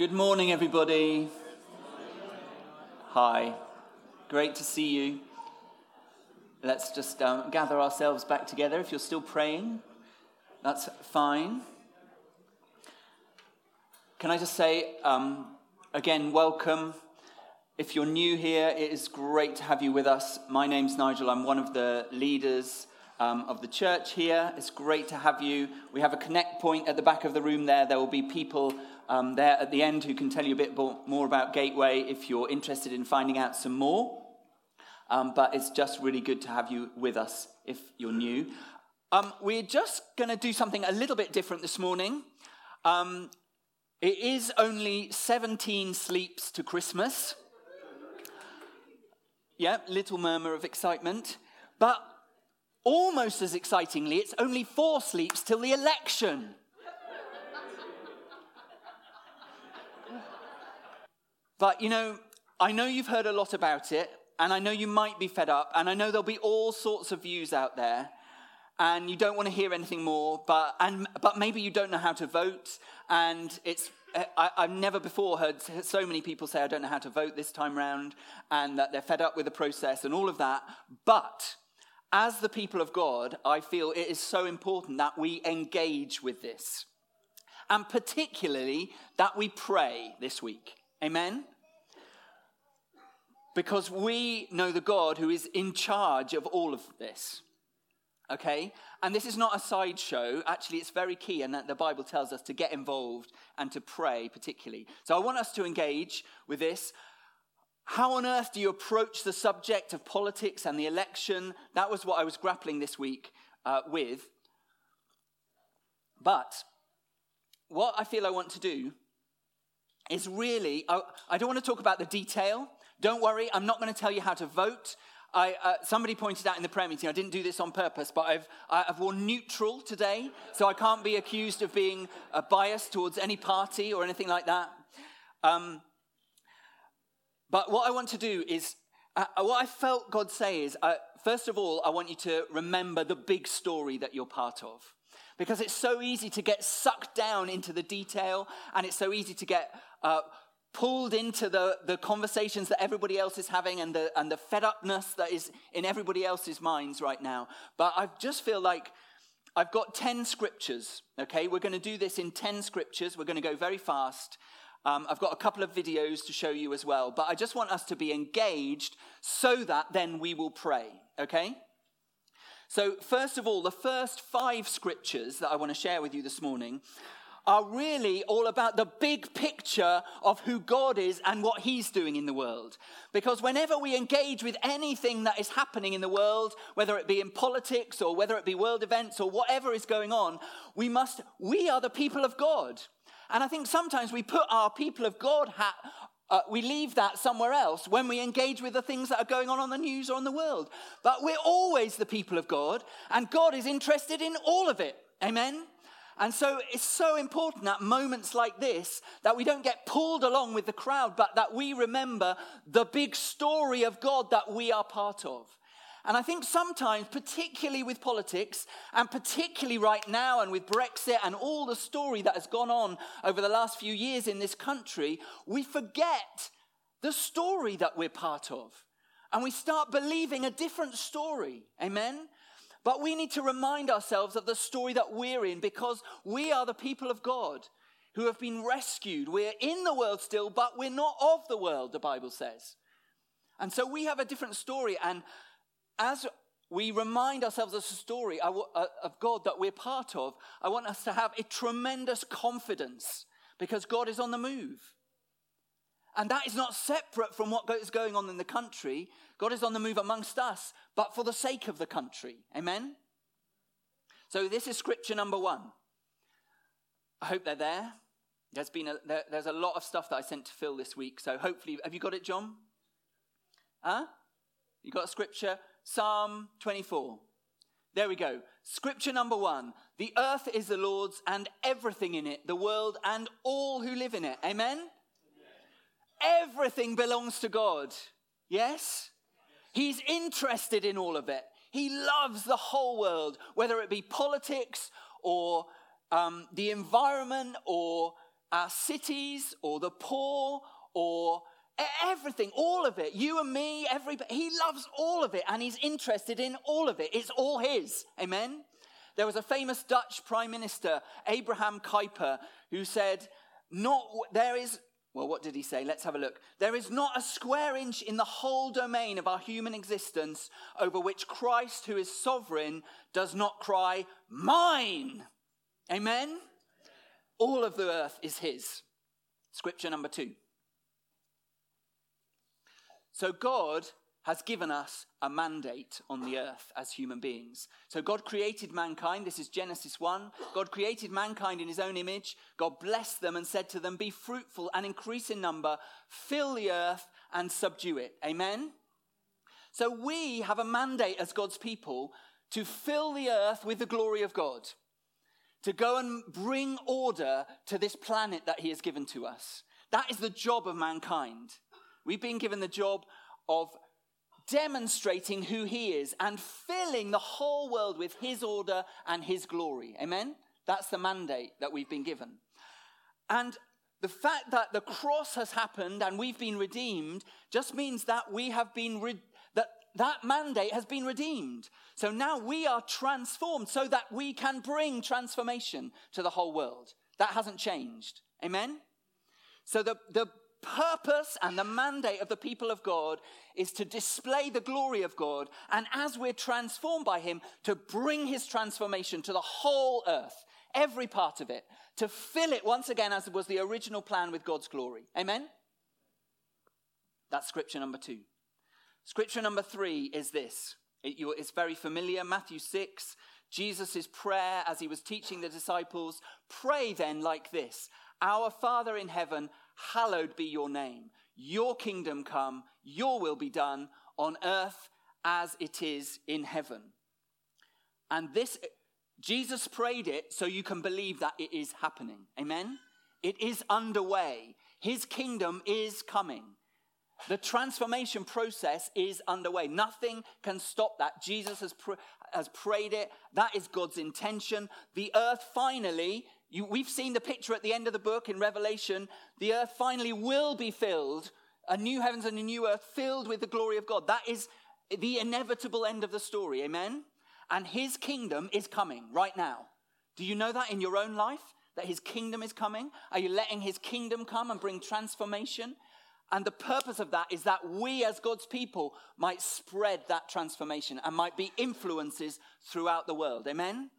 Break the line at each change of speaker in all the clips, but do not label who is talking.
Good morning, everybody. Hi. Great to see you. Let's just um, gather ourselves back together. If you're still praying, that's fine. Can I just say, um, again, welcome. If you're new here, it is great to have you with us. My name's Nigel. I'm one of the leaders um, of the church here. It's great to have you. We have a connect point at the back of the room there. There will be people um, there at the end who can tell you a bit more about Gateway if you're interested in finding out some more. Um, but it's just really good to have you with us if you're new. Um, we're just going to do something a little bit different this morning. Um, it is only 17 sleeps to Christmas. Yeah, little murmur of excitement. But almost as excitingly, it's only four sleeps till the election. But you know, I know you've heard a lot about it, and I know you might be fed up, and I know there'll be all sorts of views out there, and you don't want to hear anything more, but, and, but maybe you don't know how to vote, and it's I, have never before heard so many people say, I don't know how to vote this time round, and that they're fed up with the process and all of that. But as the people of God, I feel it is so important that we engage with this. And particularly that we pray this week. Amen? Because we know the God who is in charge of all of this. Okay? And this is not a sideshow. Actually, it's very key, and that the Bible tells us to get involved and to pray particularly. So I want us to engage with this. How on earth do you approach the subject of politics and the election? That was what I was grappling this week uh, with. But what I feel I want to do is really, I, I don't want to talk about the detail. Don't worry, I'm not going to tell you how to vote. I, uh, somebody pointed out in the prayer meeting, I didn't do this on purpose, but I've, I've worn neutral today, so I can't be accused of being uh, biased towards any party or anything like that. Um, but what I want to do is, uh, uh what I felt God say is, uh, first of all, I want you to remember the big story that you're part of. Because it's so easy to get sucked down into the detail, and it's so easy to get uh, pulled into the, the conversations that everybody else is having and the, and the fed upness that is in everybody else's minds right now. But I just feel like I've got 10 scriptures, okay? We're going to do this in 10 scriptures. We're going to go very fast. Um, I've got a couple of videos to show you as well, but I just want us to be engaged so that then we will pray, okay? So, first of all, the first five scriptures that I want to share with you this morning are really all about the big picture of who God is and what He's doing in the world. Because whenever we engage with anything that is happening in the world, whether it be in politics or whether it be world events or whatever is going on, we must, we are the people of God. And I think sometimes we put our people of God hat uh, we leave that somewhere else when we engage with the things that are going on on the news or in the world. But we're always the people of God, and God is interested in all of it. Amen? And so it's so important at moments like this that we don't get pulled along with the crowd, but that we remember the big story of God that we are part of. And I think sometimes, particularly with politics, and particularly right now, and with Brexit and all the story that has gone on over the last few years in this country, we forget the story that we're part of. And we start believing a different story. Amen? But we need to remind ourselves of the story that we're in because we are the people of God who have been rescued. We're in the world still, but we're not of the world, the Bible says. And so we have a different story. And as we remind ourselves of the story of God that we're part of, I want us to have a tremendous confidence because God is on the move. And that is not separate from what is going on in the country. God is on the move amongst us, but for the sake of the country. Amen? So, this is scripture number one. I hope they're there. There's been a, there, there's a lot of stuff that I sent to Phil this week. So, hopefully, have you got it, John? Huh? You got scripture? Psalm 24. There we go. Scripture number one The earth is the Lord's and everything in it, the world and all who live in it. Amen? Everything belongs to God. Yes? He's interested in all of it. He loves the whole world, whether it be politics or um, the environment or our cities or the poor or everything, all of it, you and me, everybody. He loves all of it and he's interested in all of it. It's all his. Amen? There was a famous Dutch prime minister, Abraham Kuyper, who said, not, there is, well, what did he say? Let's have a look. There is not a square inch in the whole domain of our human existence over which Christ, who is sovereign, does not cry, Mine! Amen? All of the earth is his. Scripture number two. So God has given us a mandate on the earth as human beings. So God created mankind. This is Genesis 1. God created mankind in his own image. God blessed them and said to them, Be fruitful and increase in number, fill the earth and subdue it. Amen? So we have a mandate as God's people to fill the earth with the glory of God, to go and bring order to this planet that he has given to us. That is the job of mankind. We've been given the job of demonstrating who he is and filling the whole world with his order and his glory. Amen? That's the mandate that we've been given. And the fact that the cross has happened and we've been redeemed just means that we have been re- that that mandate has been redeemed. So now we are transformed so that we can bring transformation to the whole world. That hasn't changed. Amen. So the, the purpose and the mandate of the people of God is to display the glory of God, and as we're transformed by Him, to bring His transformation to the whole earth, every part of it, to fill it once again as was the original plan with God's glory. Amen? That's scripture number two. Scripture number three is this. It, it's very familiar. Matthew 6, Jesus' prayer as he was teaching the disciples. Pray then like this Our Father in heaven, hallowed be your name. Your kingdom come, your will be done on earth as it is in heaven. And this, Jesus prayed it so you can believe that it is happening. Amen? It is underway. His kingdom is coming. The transformation process is underway. Nothing can stop that. Jesus has, pr- has prayed it. That is God's intention. The earth finally you, we've seen the picture at the end of the book in Revelation. The earth finally will be filled, a new heavens and a new earth filled with the glory of God. That is the inevitable end of the story. Amen? And his kingdom is coming right now. Do you know that in your own life? That his kingdom is coming? Are you letting his kingdom come and bring transformation? And the purpose of that is that we, as God's people, might spread that transformation and might be influences throughout the world. Amen?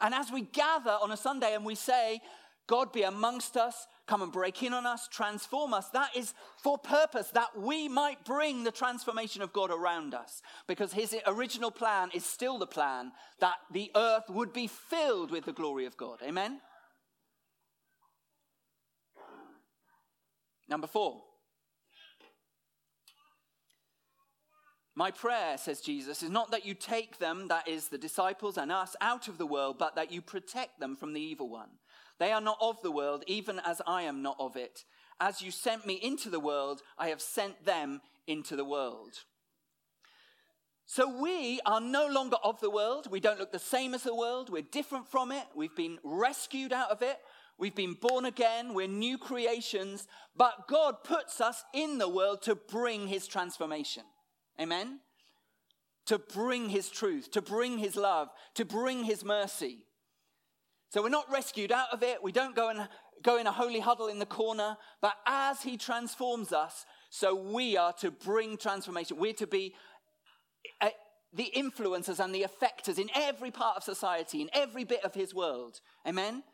And as we gather on a Sunday and we say, God be amongst us, come and break in on us, transform us, that is for purpose that we might bring the transformation of God around us. Because his original plan is still the plan that the earth would be filled with the glory of God. Amen? Number four. My prayer, says Jesus, is not that you take them, that is, the disciples and us, out of the world, but that you protect them from the evil one. They are not of the world, even as I am not of it. As you sent me into the world, I have sent them into the world. So we are no longer of the world. We don't look the same as the world. We're different from it. We've been rescued out of it. We've been born again. We're new creations. But God puts us in the world to bring his transformation. Amen? To bring his truth, to bring his love, to bring his mercy. So we're not rescued out of it. We don't go and go in a holy huddle in the corner. But as he transforms us, so we are to bring transformation. We're to be uh, the influencers and the effectors in every part of society, in every bit of his world. Amen?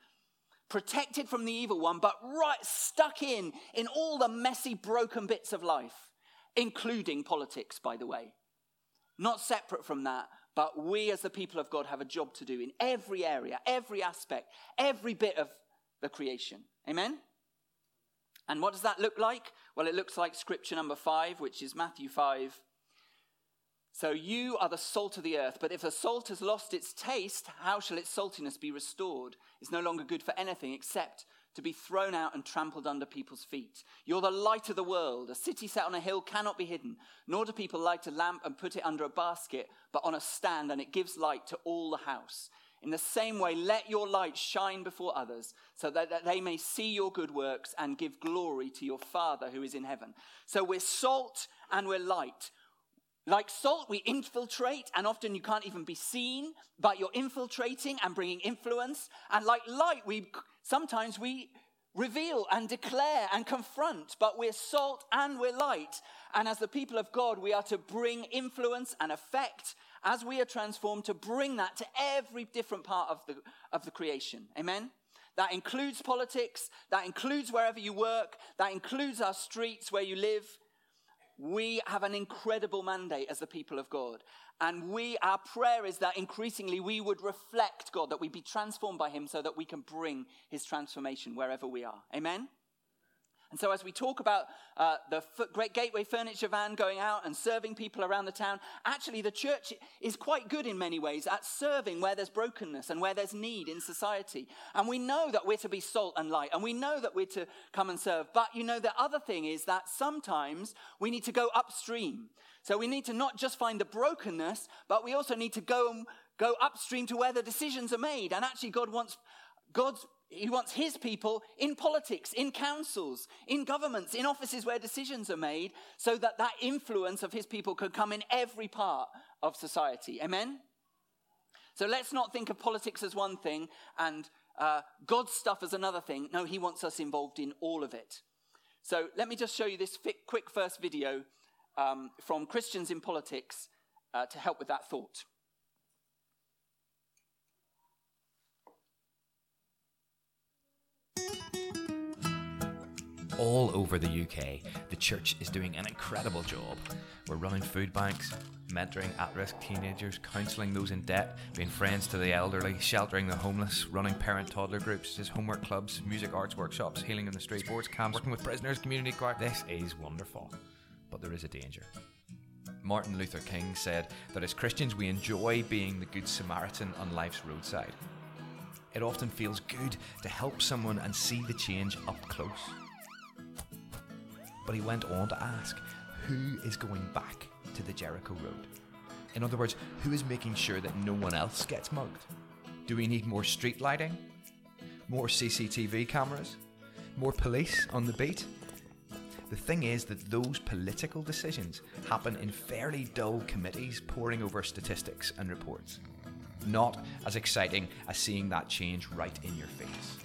Protected from the evil one, but right stuck in in all the messy, broken bits of life including politics, by the way. Not separate from that, but we as the people of God have a job to do in every area, every aspect, every bit of the creation. Amen? And what does that look like? Well, it looks like scripture number five, which is Matthew 5. So you are the salt of the earth, but if the salt has lost its taste, how shall its saltiness be restored? It's no longer good for anything except to be thrown out and trampled under people's feet. You're the light of the world. A city set on a hill cannot be hidden, nor do people light a lamp and put it under a basket, but on a stand, and it gives light to all the house. In the same way, let your light shine before others so that, that, they may see your good works and give glory to your Father who is in heaven. So we're salt and we're light. Like salt, we infiltrate, and often you can't even be seen, but you're infiltrating and bringing influence. And like light, we sometimes we reveal and declare and confront, but we're salt and we're light. And as the people of God, we are to bring influence and effect as we are transformed to bring that to every different part of the, of the creation. Amen? That includes politics, that includes wherever you work, that includes our streets where you live. We have an incredible mandate as the people of God. And we, our prayer is that increasingly we would reflect God, that we be transformed by Him so that we can bring His transformation wherever we are. Amen? And so, as we talk about uh, the Great Gateway Furniture Van going out and serving people around the town, actually, the church is quite good in many ways at serving where there's brokenness and where there's need in society. And we know that we're to be salt and light, and we know that we're to come and serve. But you know, the other thing is that sometimes we need to go upstream. So, we need to not just find the brokenness, but we also need to go go upstream to where the decisions are made. And actually, God wants God's he wants his people in politics, in councils, in governments, in offices where decisions are made, so that that influence of his people could come in every part of society. Amen? So let's not think of politics as one thing and uh, God's stuff as another thing. No, he wants us involved in all of it. So let me just show you this quick first video um, from Christians in Politics uh, to help with that thought.
All over the UK, the church is doing an incredible job. We're running food banks, mentoring at risk teenagers, counselling those in debt, being friends to the elderly, sheltering the homeless, running parent toddler groups, just homework clubs, music arts workshops, healing in the street, sports camps, working with prisoners, community choir. This is wonderful, but there is a danger. Martin Luther King said that as Christians we enjoy being the Good Samaritan on life's roadside. It often feels good to help someone and see the change up close. But he went on to ask, who is going back to the Jericho Road? In other words, who is making sure that no one else gets mugged? Do we need more street lighting? More CCTV cameras? More police on the beat? The thing is that those political decisions happen in fairly dull committees poring over statistics and reports. Not as exciting as seeing that change right in your face.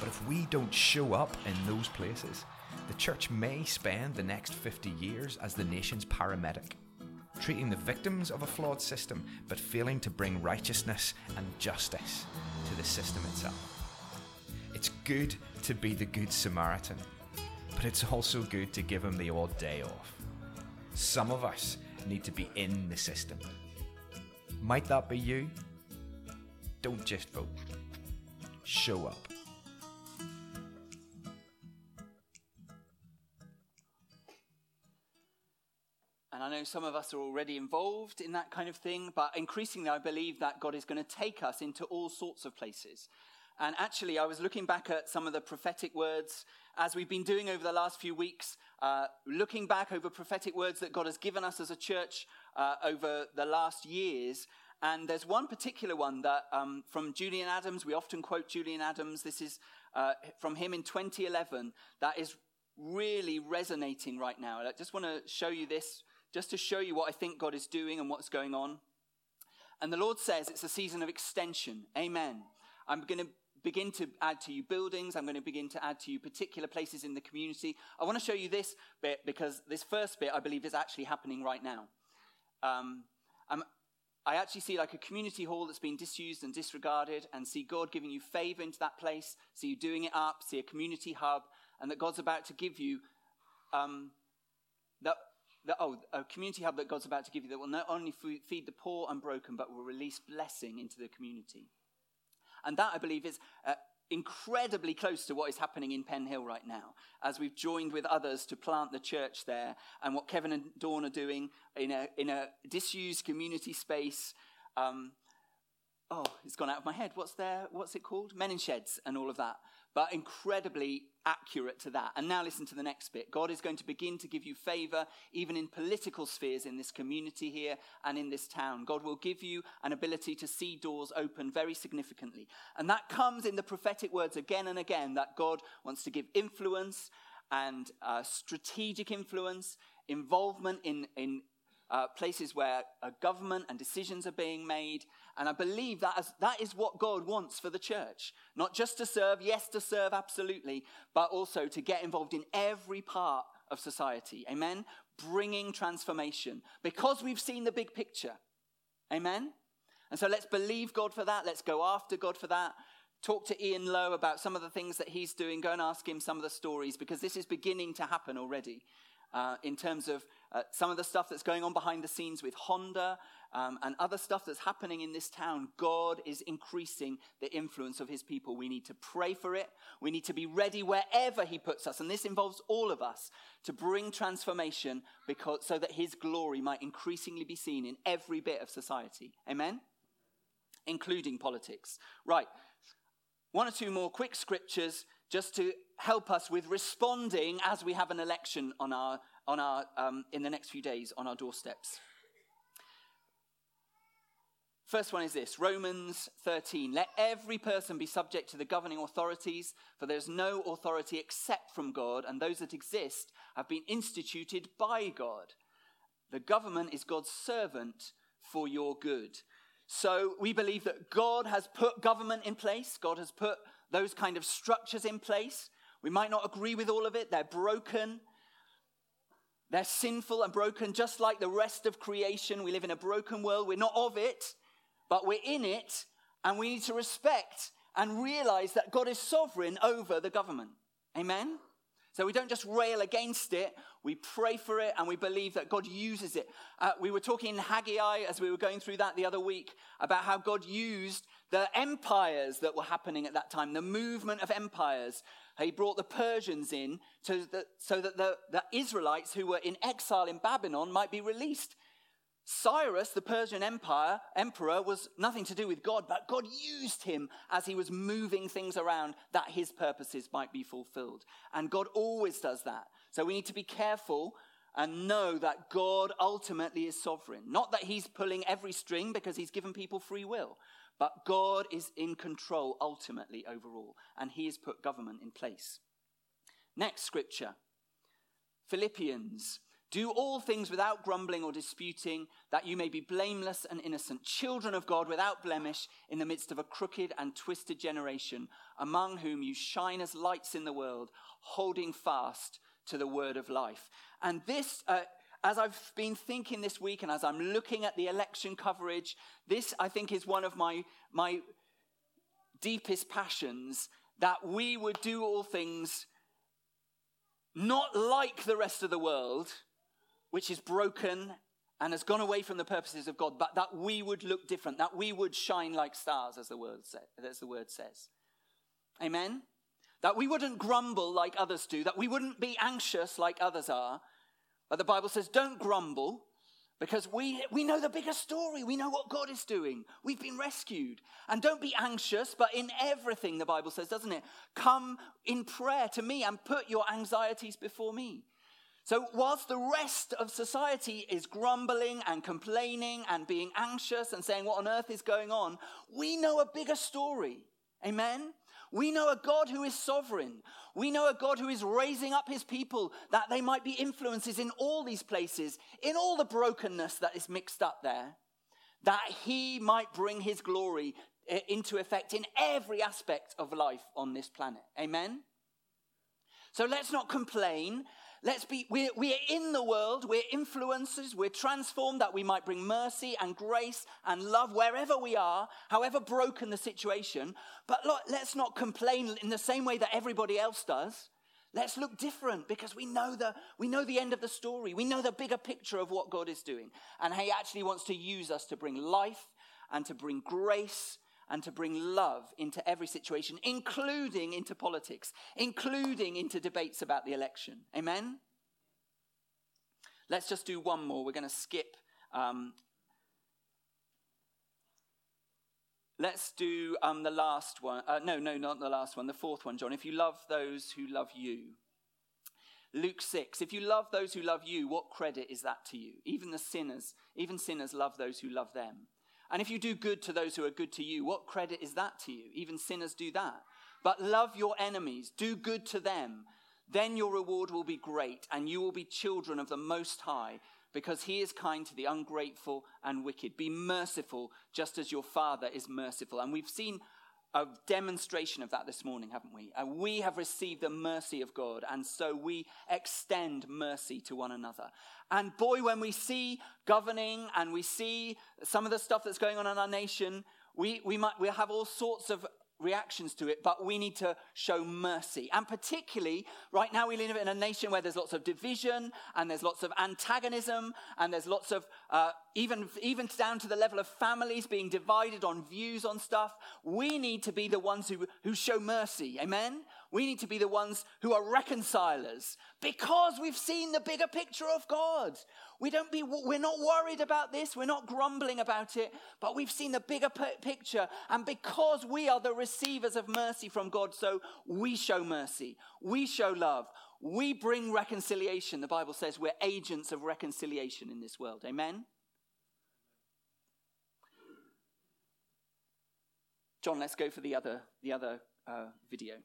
But if we don't show up in those places, the church may spend the next 50 years as the nation's paramedic, treating the victims of a flawed system, but failing to bring righteousness and justice to the system itself. It's good to be the Good Samaritan, but it's also good to give him the odd day off. Some of us need to be in the system. Might that be you? Don't just vote, show up.
Some of us are already involved in that kind of thing, but increasingly I believe that God is going to take us into all sorts of places. And actually, I was looking back at some of the prophetic words as we've been doing over the last few weeks, uh, looking back over prophetic words that God has given us as a church uh, over the last years. And there's one particular one that um, from Julian Adams, we often quote Julian Adams. This is uh, from him in 2011, that is really resonating right now. I just want to show you this just to show you what I think God is doing and what's going on. And the Lord says it's a season of extension. Amen. I'm going to begin to add to you buildings. I'm going to begin to add to you particular places in the community. I want to show you this bit because this first bit I believe is actually happening right now. Um, i actually see like a community hall that's been disused and disregarded and see God giving you favor into that place, see you doing it up, see a community hub, and that God's about to give you um, that oh, a community hub that God's about to give you that will not only feed the poor and broken, but will release blessing into the community. And that, I believe, is uh, incredibly close to what is happening in Penhill right now, as we've joined with others to plant the church there, and what Kevin and Dawn are doing in a, in a disused community space. Um, oh, it's gone out of my head. What's there? What's it called? Men in Sheds and all of that. But incredibly accurate to that. And now listen to the next bit. God is going to begin to give you favor even in political spheres in this community here and in this town. God will give you an ability to see doors open very significantly. And that comes in the prophetic words again and again that God wants to give influence and uh, strategic influence, involvement in, in uh, places where a government and decisions are being made. And I believe that that is what God wants for the church. Not just to serve, yes, to serve, absolutely, but also to get involved in every part of society. Amen? Bringing transformation because we've seen the big picture. Amen? And so let's believe God for that. Let's go after God for that. Talk to Ian Lowe about some of the things that he's doing. Go and ask him some of the stories because this is beginning to happen already uh, in terms of uh, some of the stuff that's going on behind the scenes with Honda um, and other stuff that's happening in this town. God is increasing the influence of his people. We need to pray for it. We need to be ready wherever he puts us. And this involves all of us to bring transformation because, so that his glory might increasingly be seen in every bit of society. Amen? Including politics. Right. One or two more quick scriptures just to help us with responding as we have an election on our, on our, um, in the next few days on our doorsteps. First one is this Romans 13. Let every person be subject to the governing authorities, for there's no authority except from God, and those that exist have been instituted by God. The government is God's servant for your good. So we believe that God has put government in place, God has put those kind of structures in place. We might not agree with all of it, they're broken. They're sinful and broken, just like the rest of creation. We live in a broken world. We're not of it, but we're in it, and we need to respect and realize that God is sovereign over the government. Amen? So we don't just rail against it, we pray for it and we believe that God uses it. Uh, we were talking in Haggai as we were going through that the other week about how God used the empires that were happening at that time, the movement of empires. He brought the Persians in the, so that the, the Israelites who were in exile in Babylon might be released. Cyrus, the Persian Empire emperor, was nothing to do with God, but God used him as he was moving things around that his purposes might be fulfilled. And God always does that. So we need to be careful and know that God ultimately is sovereign. Not that he's pulling every string because he's given people free will, but God is in control ultimately overall, and he has put government in place. Next scripture Philippians do all things without grumbling or disputing, that you may be blameless and innocent, children of God without blemish, in the midst of a crooked and twisted generation, among whom you shine as lights in the world, holding fast to the word of life. And this, uh, as I've been thinking this week and as I'm looking at the election coverage, this, I think, is one of my, my deepest passions that we would do all things not like the rest of the world which is broken and has gone away from the purposes of God, but that we would look different, that we would shine like stars, as the word, say, as the word says. Amen? That we wouldn't grumble like others do, that we wouldn't be anxious like others are. But the Bible says, don't grumble, because we, we know the bigger story. We know what God is doing. We've been rescued. And don't be anxious, but in everything, the Bible says, doesn't it? Come in prayer to me and put your anxieties before me. So, whilst the rest of society is grumbling and complaining and being anxious and saying, What on earth is going on? we know a bigger story. Amen? We know a God who is sovereign. We know a God who is raising up his people that they might be influences in all these places, in all the brokenness that is mixed up there, that he might bring his glory eh, into effect in every aspect of life on this planet. Amen? So let's not complain Let's be, we're, we're in the world, we're influencers, we're transformed that we might bring mercy and grace and love wherever we are, however broken the situation. But let's not complain in the same way that everybody else does. Let's look different because we know the, we know the end of the story. We know the bigger picture of what God is doing. And He actually wants to use us to bring life and to bring grace and to bring love into every situation, including into politics, including into debates about the election. Amen? Let's just do one more. We're going to skip. Um, Let's do um, the last one. Uh, no, no, not the last one. The fourth one, John. If you love those who love you. Luke 6. If you love those who love you, what credit is that to you? Even the sinners, even sinners love those who love them. And if you do good to those who are good to you, what credit is that to you? Even sinners do that. But love your enemies, do good to them. Then your reward will be great, and you will be children of the Most High because he is kind to the ungrateful and wicked. Be merciful just as your Father is merciful. And we've seen a demonstration of that this morning, haven't we? And we have received the mercy of God, and so we extend mercy to one another. And boy, when we see governing and we see some of the stuff that's going on in our nation, we, we might we have all sorts of reactions to it, but we need to show mercy. And particularly, right now we live in a nation where there's lots of division and there's lots of antagonism and there's lots of, uh, even, even down to the level of families being divided on views on stuff. We need to be the ones who, who show mercy. Amen? We need to be the ones who are reconcilers because we've seen the bigger picture of God. We don't be, we're not worried about this. We're not grumbling about it, but we've seen the bigger picture. And because we are the receivers of mercy from God, so we show mercy. We show love. We bring reconciliation. The Bible says we're agents of reconciliation in this world. Amen? John, let's go for the other, the other uh, video.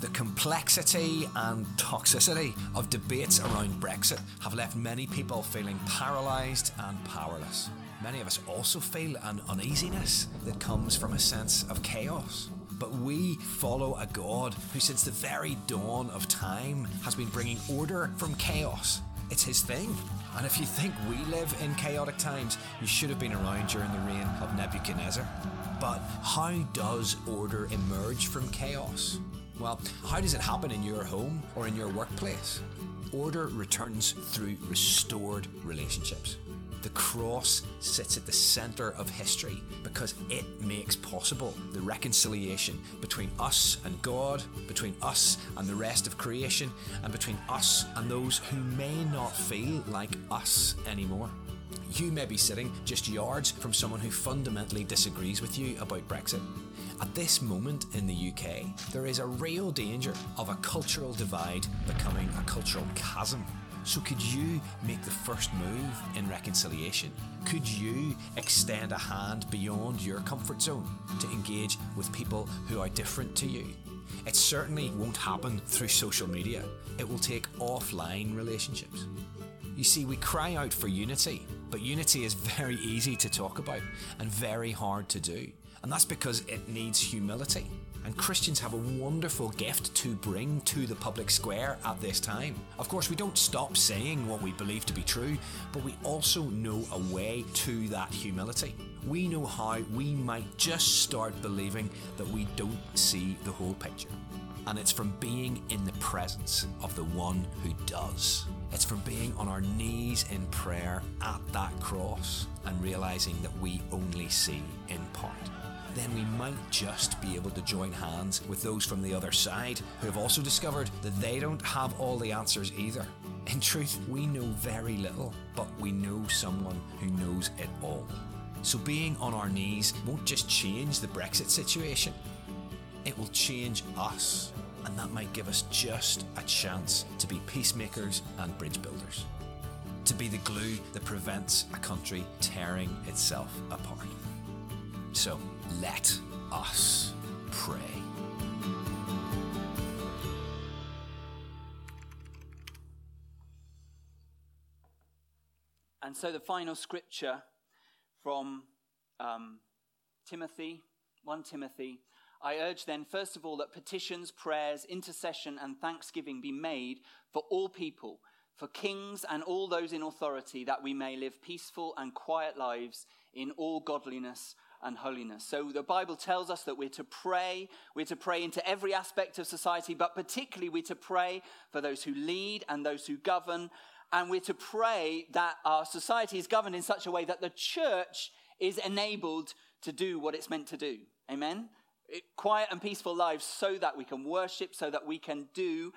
The complexity and toxicity of debates around Brexit have left many people feeling paralysed and powerless. Many of us also feel an uneasiness that comes from a sense of chaos. But we follow a God who, since the very dawn of time, has been bringing order from chaos. It's his thing. And if you think we live in chaotic times, you should have been around during the reign of Nebuchadnezzar. But how does order emerge from chaos? Well, how does it happen in your home or in your workplace? Order returns through restored relationships. The cross sits at the centre of history because it makes possible the reconciliation between us and God, between us and the rest of creation, and between us and those who may not feel like us anymore. You may be sitting just yards from someone who fundamentally disagrees with you about Brexit. At this moment in the UK, there is a real danger of a cultural divide becoming a cultural chasm. So, could you make the first move in reconciliation? Could you extend a hand beyond your comfort zone to engage with people who are different to you? It certainly won't happen through social media, it will take offline relationships. You see, we cry out for unity, but unity is very easy to talk about and very hard to do. And that's because it needs humility. And Christians have a wonderful gift to bring to the public square at this time. Of course, we don't stop saying what we believe to be true, but we also know a way to that humility. We know how we might just start believing that we don't see the whole picture. And it's from being in the presence of the one who does. It's from being on our knees in prayer at that cross and realizing that we only see in part then we might just be able to join hands with those from the other side who have also discovered that they don't have all the answers either. In truth, we know very little, but we know someone who knows it all. So being on our knees won't just change the Brexit situation, it will change us. And that might give us just a chance to be peacemakers and bridge builders. To be the glue that prevents a country tearing itself apart. So let us pray.
And so the final scripture from um, Timothy, 1 Timothy. I urge then, first of all, that petitions, prayers, intercession, and thanksgiving be made for all people, for kings and all those in authority, that we may live peaceful and quiet lives in all godliness and holiness. So the Bible tells us that we're to pray, we're to pray into every aspect of society, but particularly we're to pray for those who lead and those who govern. And we're to pray that our society is governed in such a way that the church is enabled to do what it's meant to do. Amen? It, quiet and peaceful lives so that we can worship, so that we can do,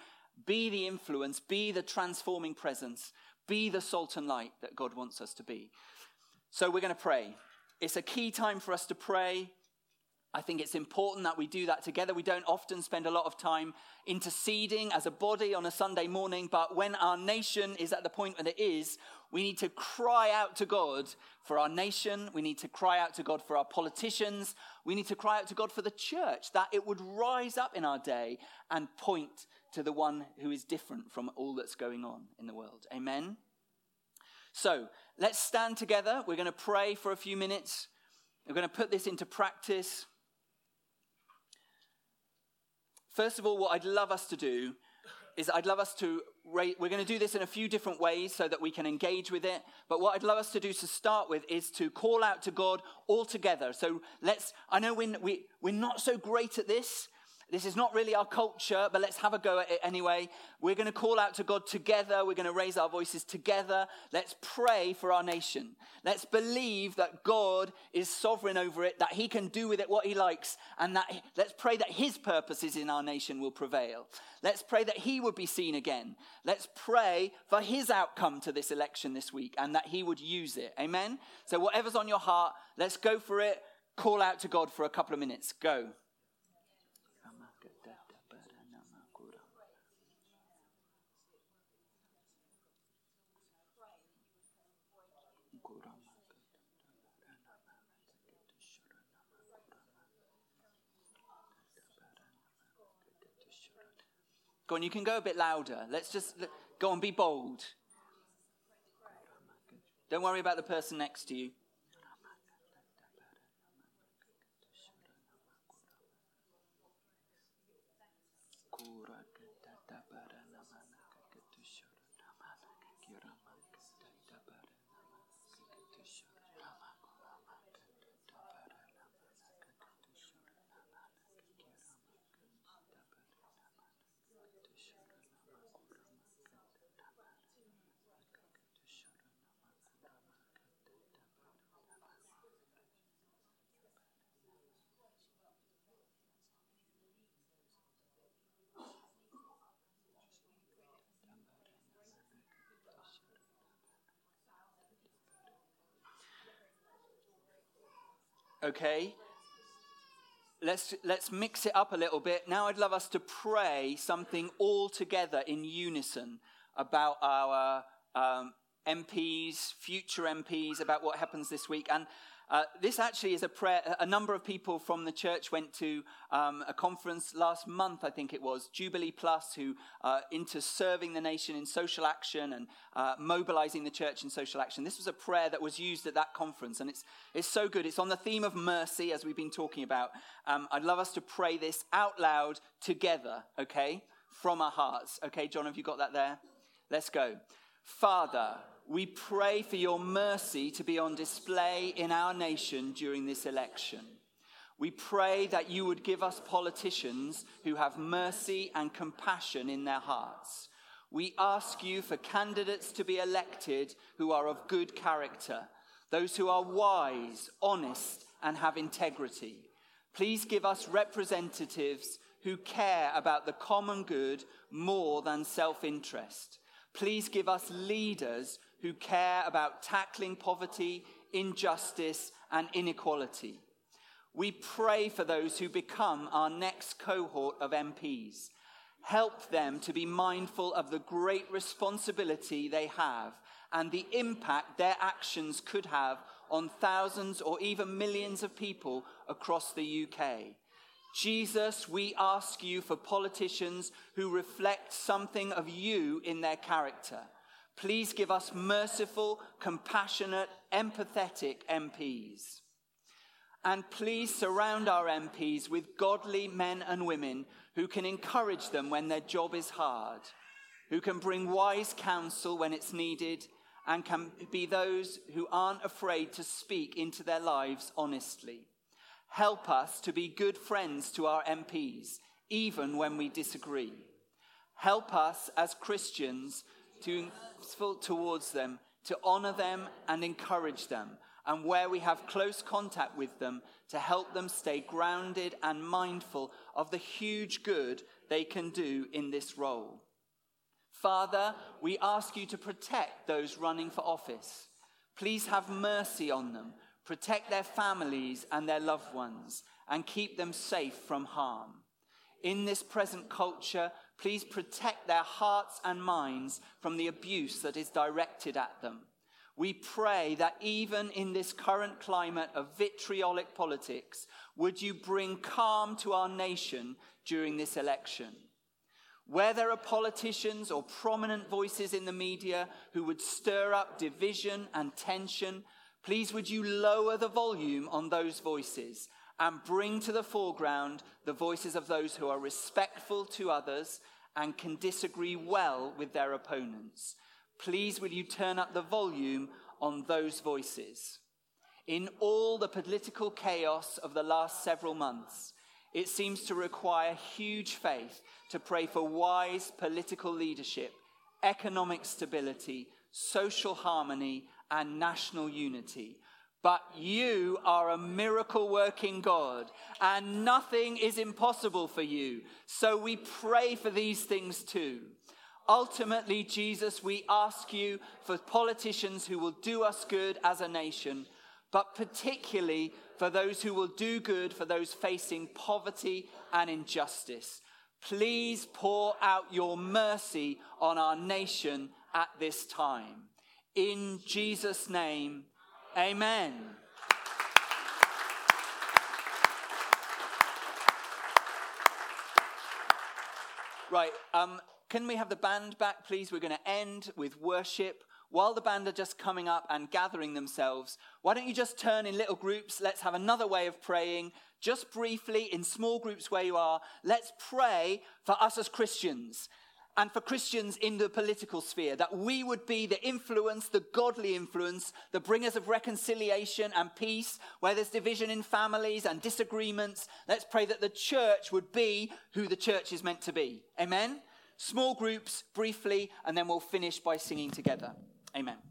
be the influence, be the transforming presence be the salt and light that God wants us to be. So we're going to pray. It's a key time for us to pray. I think it's important that we do that together. We don't often spend a lot of time interceding as a body on a Sunday morning, but when our nation is at the point that it is, we need to cry out to God for our nation. We need to cry out to God for our politicians. We need to cry out to God for the church that it would rise up in our day and point to the one who is different from all that's going on in the world. Amen. So let's stand together. We're going to pray for a few minutes. We're going to put this into practice. First of all, what I'd love us to do is I'd love us to, we're going to do this in a few different ways so that we can engage with it. But what I'd love us to do to start with is to call out to God all together. So let's, I know we, we, we're not so great at this, this is not really our culture, but let's have a go at it anyway. We're going to call out to God together. We're going to raise our voices together. Let's pray for our nation. Let's believe that God is sovereign over it, that He can do with it what He likes, and that let's pray that His purposes in our nation will prevail. Let's pray that He would be seen again. Let's pray for His outcome to this election this week and that He would use it. Amen? So, whatever's on your heart, let's go for it. Call out to God for a couple of minutes. Go. Go on, you can go a bit louder. Let's just go on, be bold. Don't worry about the person next to you. Okay? Let's, let's mix it up a little bit. Now, I'd love us to pray something all together in unison about our um, MPs, future MPs, about what happens this week. And uh, this actually is a prayer. A number of people from the church went to um, a conference last month, I think it was, Jubilee Plus, who uh, into serving the nation in social action and uh, mobilizing the church in social action. This was a prayer that was used at that conference, and it's it's so good. It's on the theme of mercy, as we've been talking about. Um, I'd love us to pray this out loud together, okay, from our hearts. Okay, John, have you got that there? Let's go. Father we pray for your mercy to be on display in our nation during this election. We pray that you would give us politicians who have mercy and compassion in their hearts. We ask you for candidates to be elected who are of good character, those who are wise, honest, and have integrity. Please give us representatives who care about the common good more than self interest. Please give us leaders who care about tackling poverty, injustice, and inequality. We pray for those who become our next cohort of MPs. Help them to be mindful of the great responsibility they have and the impact their actions could have on thousands or even millions of people across the UK. Jesus, we ask you for politicians who reflect something of you in their character Please give us merciful, compassionate, empathetic MPs. And please surround our MPs with godly men and women who can encourage them when their job is hard, who can bring wise counsel when it's needed, and can be those who aren't afraid to speak into their lives honestly. Help us to be good friends to our MPs, even when we disagree. Help us as Christians to towards them, to honor them and encourage them, and where we have close contact with them, to help them stay grounded and mindful of the huge good they can do in this role. Father, we ask you to protect those running for office. Please have mercy on them, protect their families and their loved ones, and keep them safe from harm. In this present culture, please protect their hearts and minds from the abuse that is directed at them. We pray that even in this current climate of vitriolic politics, would you bring calm to our nation during this election? Where there are politicians or prominent voices in the media who would stir up division and tension, please would you lower the volume on those voices and bring to the foreground the voices of those who are respectful to others and can disagree well with their opponents. Please will you turn up the volume on those voices. In all the political chaos of the last several months, it seems to require huge faith to pray for wise political leadership, economic stability, social harmony, and national unity. But you are a miracle working God, and nothing is impossible for you. So we pray for these things too. Ultimately, Jesus, we ask you for politicians who will do us good as a nation, but particularly for those who will do good for those facing poverty and injustice. Please pour out your mercy on our nation at this time. In Jesus' name, amen. Right, um, can we have the band back, please? We're going to end with worship while the band are just coming up and gathering themselves, why don't you just turn in little groups? Let's have another way of praying, just briefly in small groups where you are. Let's pray for us as Christians and for Christians in the political sphere, that we would be the influence, the godly influence, the bringers of reconciliation and peace, where there's division in families and disagreements. Let's pray that the church would be who the church is meant to be. Amen? Small groups, briefly, and then we'll finish by singing together. Amen.